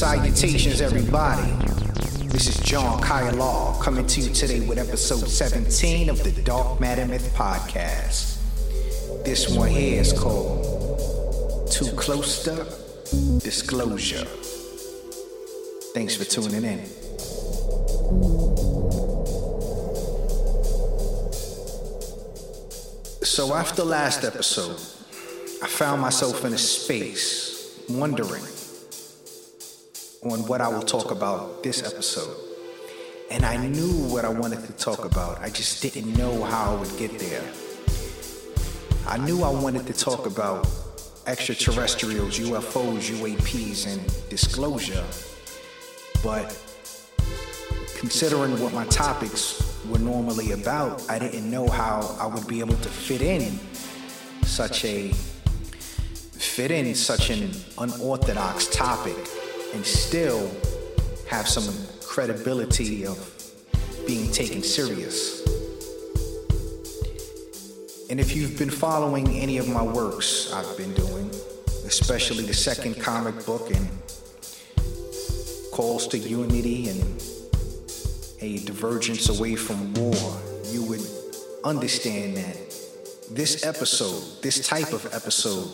Salutations, everybody. This is John Kaya Law coming to you today with episode 17 of the Dark Matter Myth podcast. This one here is called Too Close to Disclosure. Thanks for tuning in. So, after last episode, I found myself in a space wondering on what I will talk about this episode. And I knew what I wanted to talk about, I just didn't know how I would get there. I knew I wanted to talk about extraterrestrials, UFOs, UAPs, and disclosure, but considering what my topics were normally about, I didn't know how I would be able to fit in such a fit in such an unorthodox topic and still have some credibility of being taken serious. And if you've been following any of my works I've been doing, especially the second comic book and calls to unity and a divergence away from war, you would understand that this episode, this type of episode,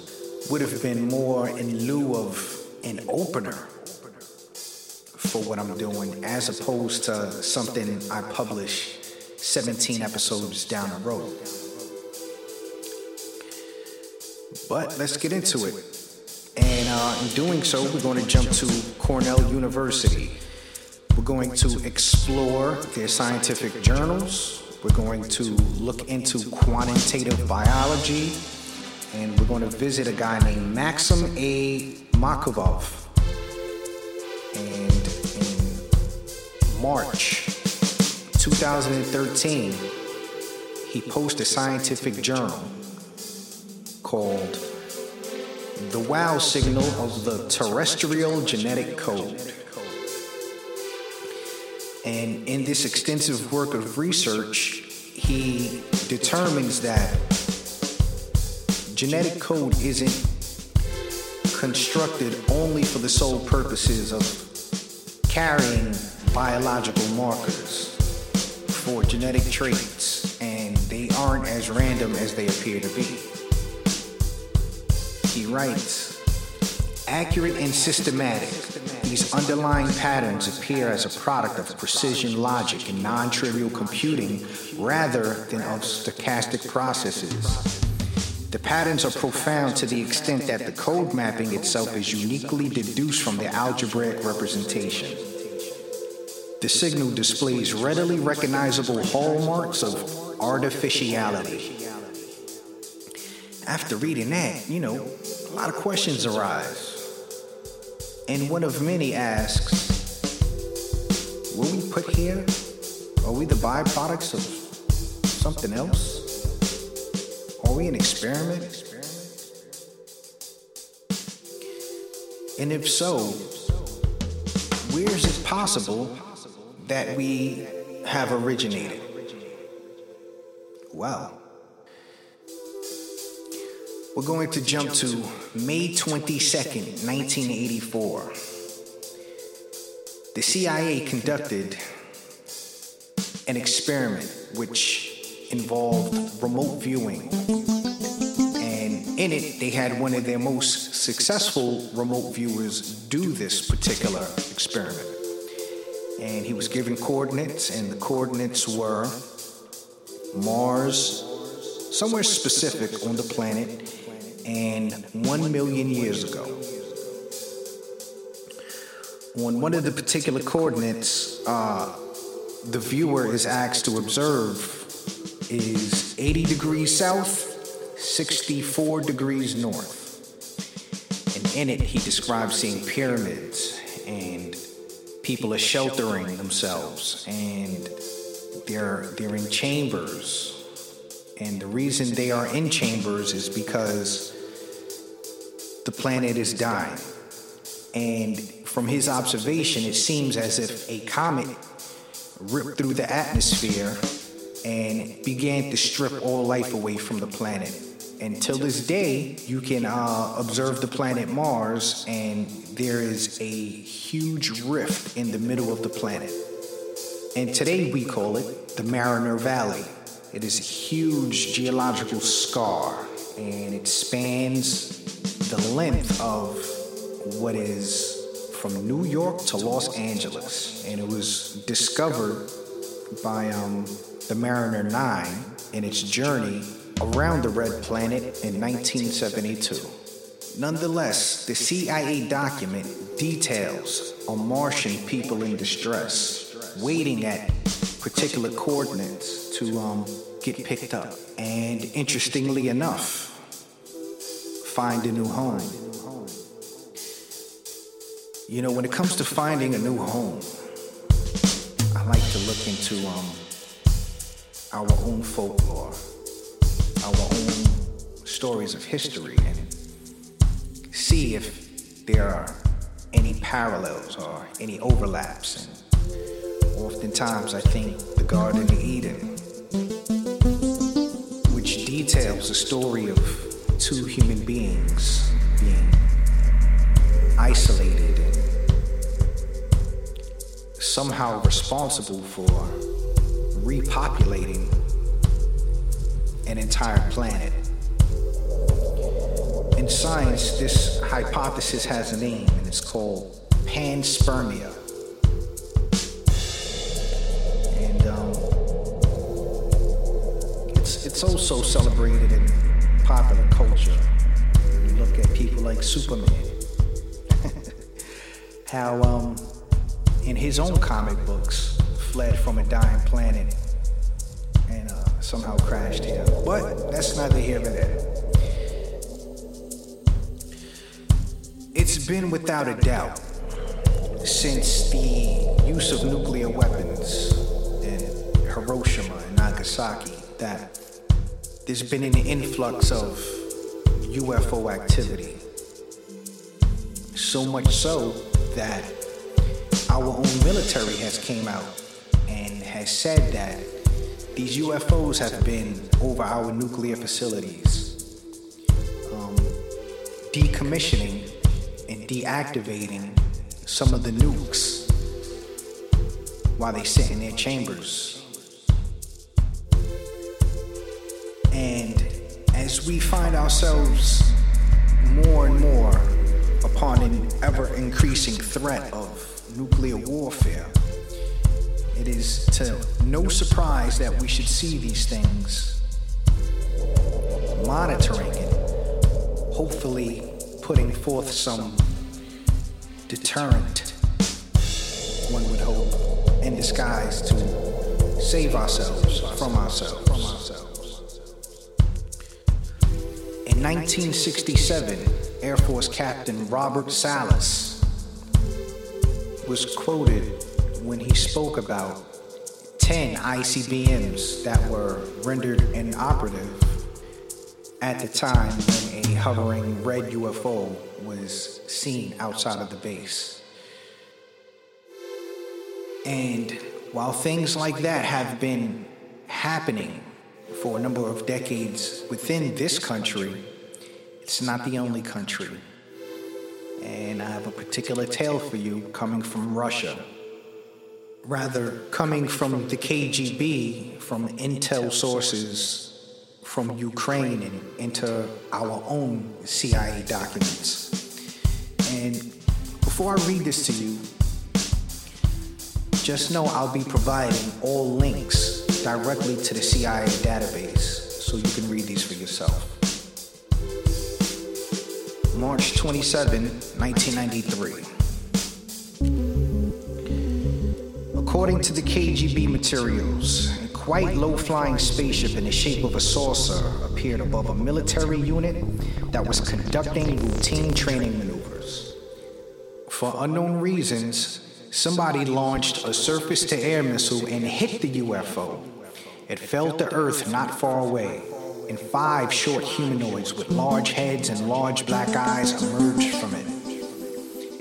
would have been more in lieu of an opener for what I'm doing as opposed to something I publish 17 episodes down the road. But let's get into it. And uh, in doing so, we're going to jump to Cornell University. We're going to explore their scientific journals. We're going to look into quantitative biology. And we're going to visit a guy named Maxim A. Makukov. And March 2013, he posted a scientific journal called The Wow Signal of the Terrestrial Genetic Code. And in this extensive work of research, he determines that genetic code isn't constructed only for the sole purposes of carrying biological markers for genetic traits, and they aren't as random as they appear to be. He writes, accurate and systematic, these underlying patterns appear as a product of precision logic and non trivial computing rather than of stochastic processes. The patterns are profound to the extent that the code mapping itself is uniquely deduced from the algebraic representation. The signal displays readily recognizable hallmarks of artificiality. After reading that, you know, a lot of questions arise. And one of many asks, were we put here? Are we the byproducts of something else? Are we an experiment? And if so, where is it possible that we have originated? Well, we're going to jump to May 22nd, 1984. The CIA conducted an experiment which involved remote viewing. And in it, they had one of their most successful remote viewers do this particular experiment. And he was given coordinates, and the coordinates were Mars, somewhere specific on the planet, and one million years ago. On one of the particular coordinates, uh, the viewer is asked to observe is 80 degrees south, 64 degrees north. And in it, he describes seeing pyramids and people are sheltering themselves and they're, they're in chambers. And the reason they are in chambers is because the planet is dying. And from his observation, it seems as if a comet ripped through the atmosphere and began to strip all life away from the planet. Until this day, you can uh, observe the planet Mars, and there is a huge rift in the middle of the planet. And today we call it the Mariner Valley. It is a huge geological scar, and it spans the length of what is from New York to Los Angeles. And it was discovered by um, the Mariner 9 in its journey around the Red Planet in 1972. Nonetheless, the CIA document details a Martian people in distress, waiting at particular coordinates to um, get picked up. And interestingly enough, find a new home. You know, when it comes to finding a new home, I like to look into um, our own folklore our own stories of history and see if there are any parallels or any overlaps. And oftentimes, I think the Garden of Eden, which details the story of two human beings being isolated and somehow responsible for repopulating an entire planet. In science, this hypothesis has a name, and it's called panspermia. And um, it's, it's also celebrated in popular culture. You look at people like Superman. How, um, in his own comic books, fled from a dying planet somehow crashed here. But that's neither here nor there. It's been without a doubt since the use of nuclear weapons in Hiroshima and Nagasaki that there's been an influx of UFO activity. So much so that our own military has came out and has said that these UFOs have been over our nuclear facilities, um, decommissioning and deactivating some of the nukes while they sit in their chambers. And as we find ourselves more and more upon an ever increasing threat of nuclear warfare, it is to no surprise that we should see these things, monitoring it, hopefully putting forth some deterrent, one would hope, in disguise to save ourselves from ourselves. In 1967, Air Force Captain Robert Salas was quoted when he spoke about 10 ICBMs that were rendered inoperative at the time when a hovering red UFO was seen outside of the base. And while things like that have been happening for a number of decades within this country, it's not the only country. And I have a particular tale for you coming from Russia rather coming from the KGB, from intel sources from Ukraine and into our own CIA documents. And before I read this to you, just know I'll be providing all links directly to the CIA database so you can read these for yourself. March 27, 1993. According to the KGB materials, a quite low flying spaceship in the shape of a saucer appeared above a military unit that was conducting routine training maneuvers. For unknown reasons, somebody launched a surface to air missile and hit the UFO. It fell to Earth not far away, and five short humanoids with large heads and large black eyes emerged from it.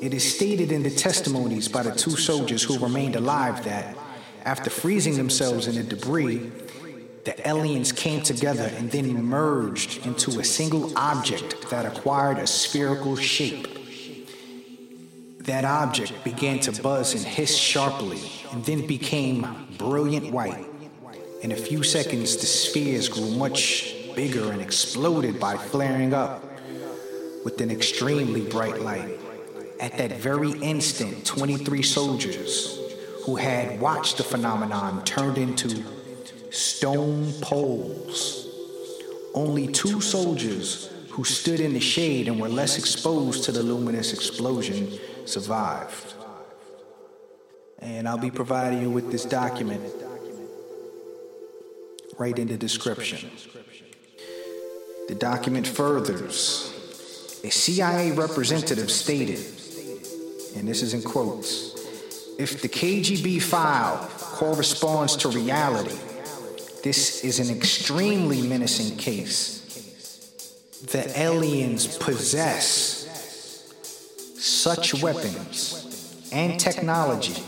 It is stated in the testimonies by the two soldiers who remained alive that, after freezing themselves in the debris, the aliens came together and then merged into a single object that acquired a spherical shape. That object began to buzz and hiss sharply and then became brilliant white. In a few seconds, the spheres grew much bigger and exploded by flaring up with an extremely bright light. At that very instant, 23 soldiers who had watched the phenomenon turned into stone poles. Only two soldiers who stood in the shade and were less exposed to the luminous explosion survived. And I'll be providing you with this document right in the description. The document furthers a CIA representative stated, and this is in quotes if the KGB file corresponds to reality, this is an extremely menacing case. The aliens possess such weapons and technology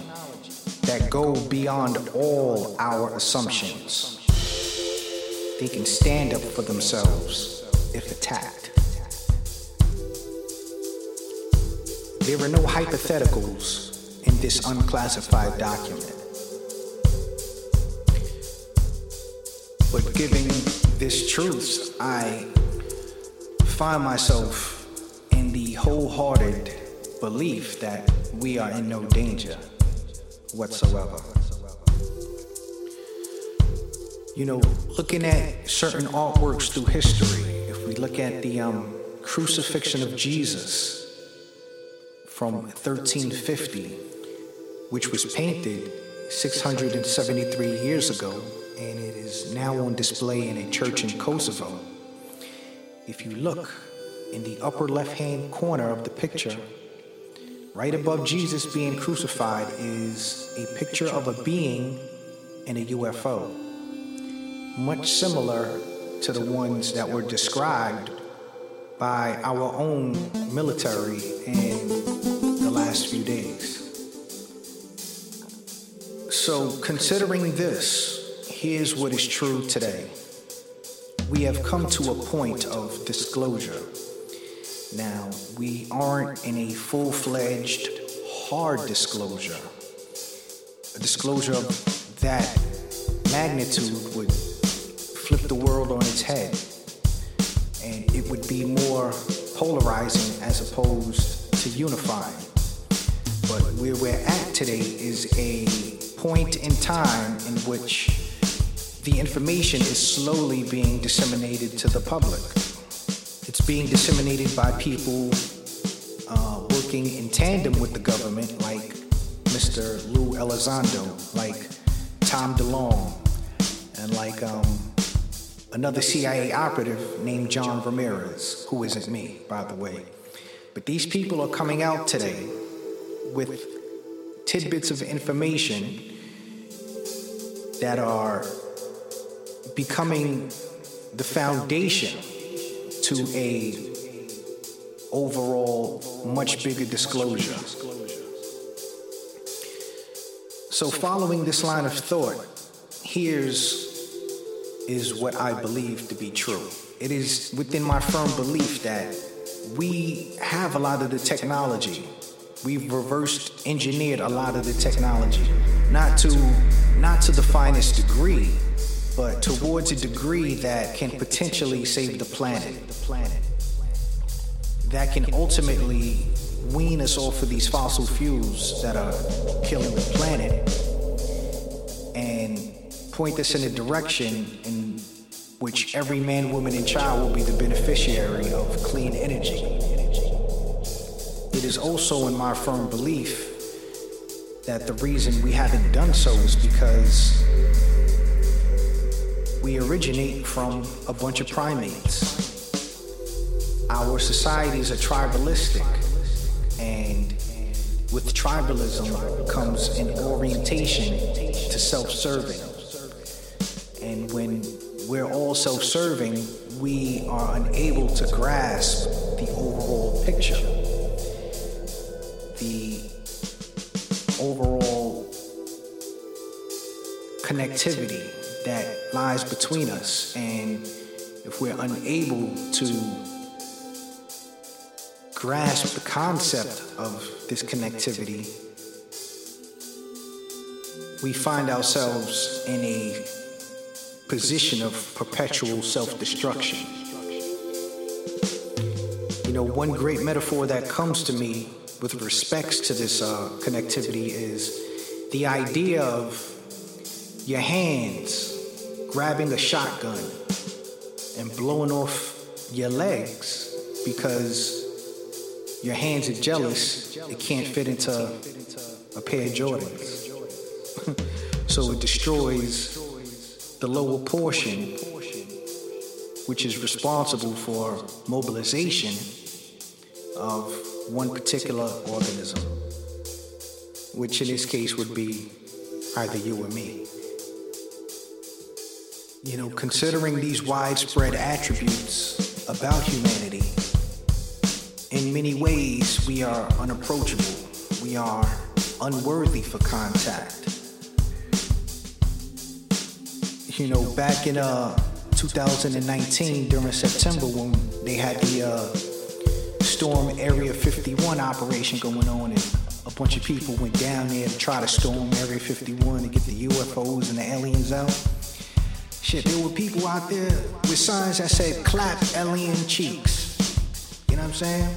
that go beyond all our assumptions. They can stand up for themselves if attacked. There are no hypotheticals in this unclassified document. But giving this truth, I find myself in the wholehearted belief that we are in no danger whatsoever. You know, looking at certain artworks through history, if we look at the um, crucifixion of Jesus from 1350, which was painted 673 years ago, and it is now on display in a church in Kosovo. If you look in the upper left hand corner of the picture, right above Jesus being crucified is a picture of a being in a UFO, much similar to the ones that were described by our own military in the last few days. So, considering this, here's what is true today. We have come to a point of disclosure. Now, we aren't in a full fledged, hard disclosure. A disclosure of that magnitude would flip the world on its head, and it would be more polarizing as opposed to unifying. But where we're at today is a point in time in which the information is slowly being disseminated to the public. It's being disseminated by people uh, working in tandem with the government, like Mr. Lou Elizondo, like Tom DeLonge, and like um, another CIA operative named John Ramirez, who isn't me, by the way. But these people are coming out today with tidbits of information that are becoming the foundation to a overall much bigger disclosure. So following this line of thought, here's is what I believe to be true. It is within my firm belief that we have a lot of the technology We've reversed engineered a lot of the technology, not to not to the finest degree, but towards a degree that can potentially save the planet. That can ultimately wean us off of these fossil fuels that are killing the planet point us in a direction in which every man, woman, and child will be the beneficiary of clean energy. It is also in my firm belief that the reason we haven't done so is because we originate from a bunch of primates. Our societies are tribalistic, and with tribalism comes an orientation to self serving. And when we're all self serving, we are unable to grasp the overall picture the overall connectivity that lies between us. And if we're unable to grasp the concept of this connectivity, we find ourselves in a position of perpetual self destruction. You know, one great metaphor that comes to me with respects to this uh, connectivity is the idea of your hands grabbing a shotgun and blowing off your legs because your hands are jealous, it can't fit into a pair of Jordans. so it destroys the lower portion, which is responsible for mobilization of one particular organism, which in this case would be either you or me. You know, considering these widespread attributes about humanity, in many ways we are unapproachable. We are unworthy for contact. You know, back in uh, 2019 during September when they had the uh, Storm Area 51 operation going on and a bunch of people went down there to try to storm Area 51 to get the UFOs and the aliens out. Shit, there were people out there with signs that said clap alien cheeks. You know what I'm saying?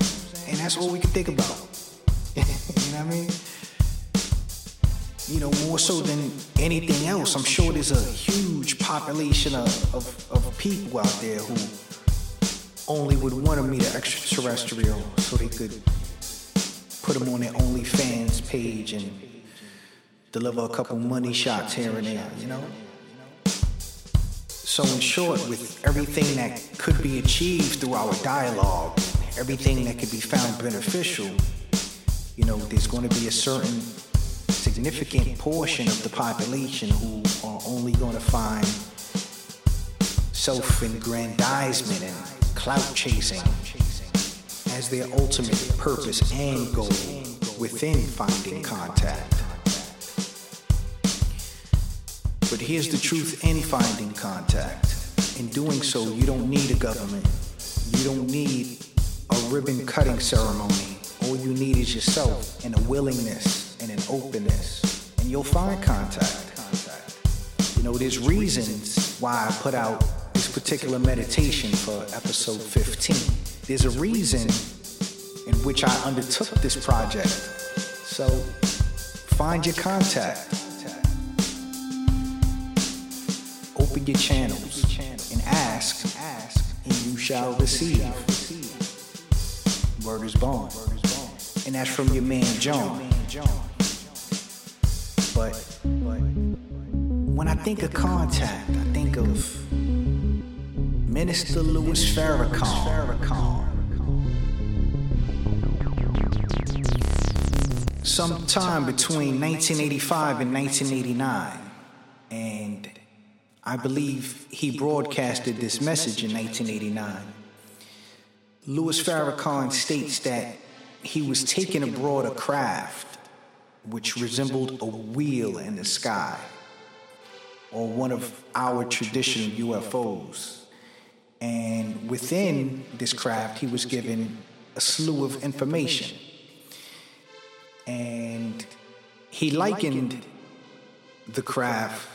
And that's all we could think about. you know what I mean? you know, more so than anything else, I'm sure there's a huge population of, of, of people out there who only would want to meet an extraterrestrial so they could put them on their OnlyFans page and deliver a couple money shots here and there, you know? So, in short, with everything that could be achieved through our dialogue, everything that could be found beneficial, you know, there's going to be a certain significant portion of the population who are only going to find self aggrandizement and clout chasing as their ultimate purpose and goal within finding contact. But here's the truth in finding contact. In doing so, you don't need a government. You don't need a ribbon cutting ceremony. All you need is yourself and a willingness and an openness, and you'll find contact. You know, there's reasons why I put out this particular meditation for episode 15. There's a reason in which I undertook this project. So find your contact. Open your channels and ask, and you shall receive. Word is born. And that's from your man John. But when I think of contact, I think of Minister Louis Farrakhan. Sometime between 1985 and 1989, and I believe he broadcasted this message in 1989. Louis Farrakhan states that he was taking abroad a craft which resembled a wheel in the sky, or one of our traditional UFOs. And within this craft, he was given a slew of information. And he likened the craft,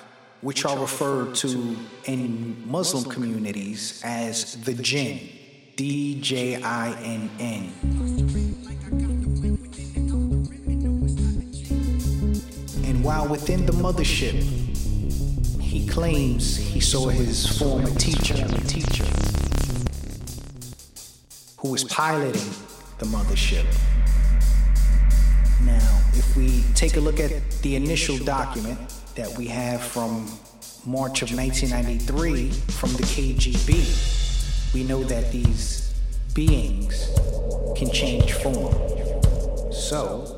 which are referred to in Muslim communities as the jinn, D J I N N. while within the mothership, he claims he saw his former teacher, teacher, who was piloting the mothership. Now, if we take a look at the initial document that we have from March of 1993 from the KGB, we know that these beings can change form. So,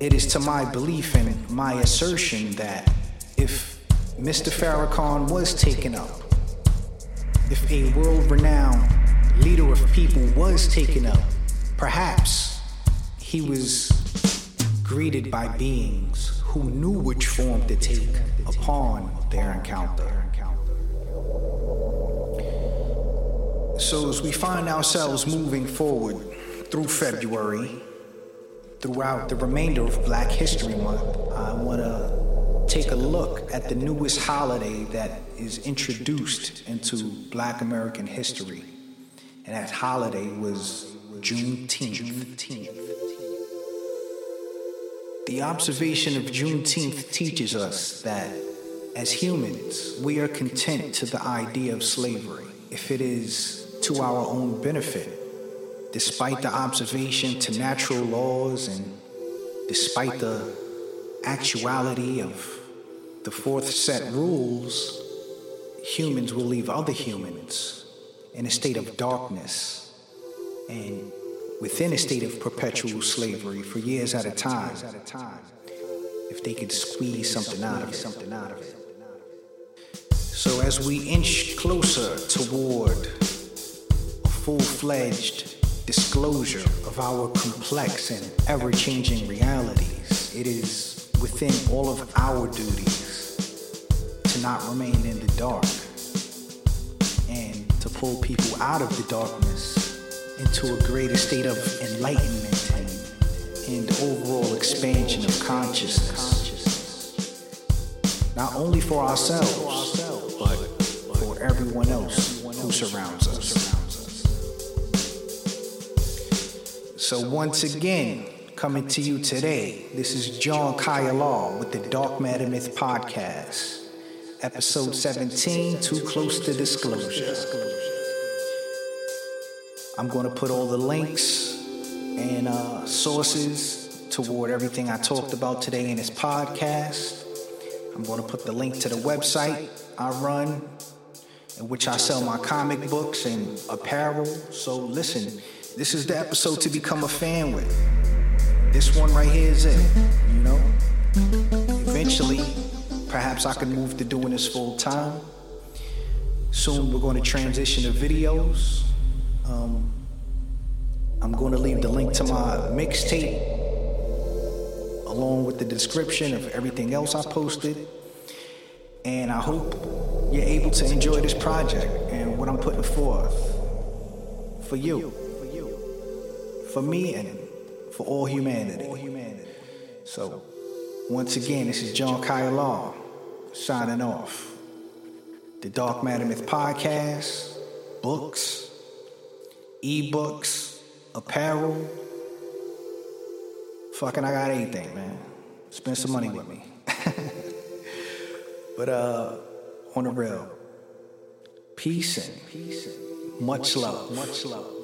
it is to my belief and my assertion that if Mr. Farrakhan was taken up, if a world renowned leader of people was taken up, perhaps he was greeted by beings who knew which form to take upon their encounter. So, as we find ourselves moving forward through February, throughout the remainder of Black History Month, I want to take a look at the newest holiday that is introduced into Black American history. And that holiday was Juneteenth. The observation of Juneteenth teaches us that as humans, we are content to the idea of slavery if it is to our own benefit, despite the observation to natural laws and despite the actuality of the fourth set rules, humans will leave other humans in a state of darkness and within a state of perpetual slavery for years at a time if they could squeeze something out of it. So as we inch closer toward a full-fledged disclosure of our complex and ever-changing realities, it is within all of our duties to not remain in the dark and to pull people out of the darkness into a greater state of enlightenment and, and overall expansion of consciousness. Not only for ourselves, but for everyone else who surrounds us. So once again, coming to you today, this is John Kaya Law with the Dark Matter Myth Podcast, episode 17, Too Close to Disclosure. I'm going to put all the links and uh, sources toward everything I talked about today in this podcast. I'm going to put the link to the website I run, in which I sell my comic books and apparel. So listen, this is the episode to become a fan with. This one right here is it, you know? Eventually, perhaps I can move to doing this full time. Soon we're going to transition to videos. Um, I'm going to leave the link to my mixtape along with the description of everything else I posted. And I hope you're able to enjoy this project and what I'm putting forth for you, for me, and for all humanity. So, once again, this is John Kyle Law signing off. The Dark Matter Myth Podcast, books, ebooks, apparel. Fucking, I got anything, man. Spend some money with me. but uh, on the real, peace and much love. Much love.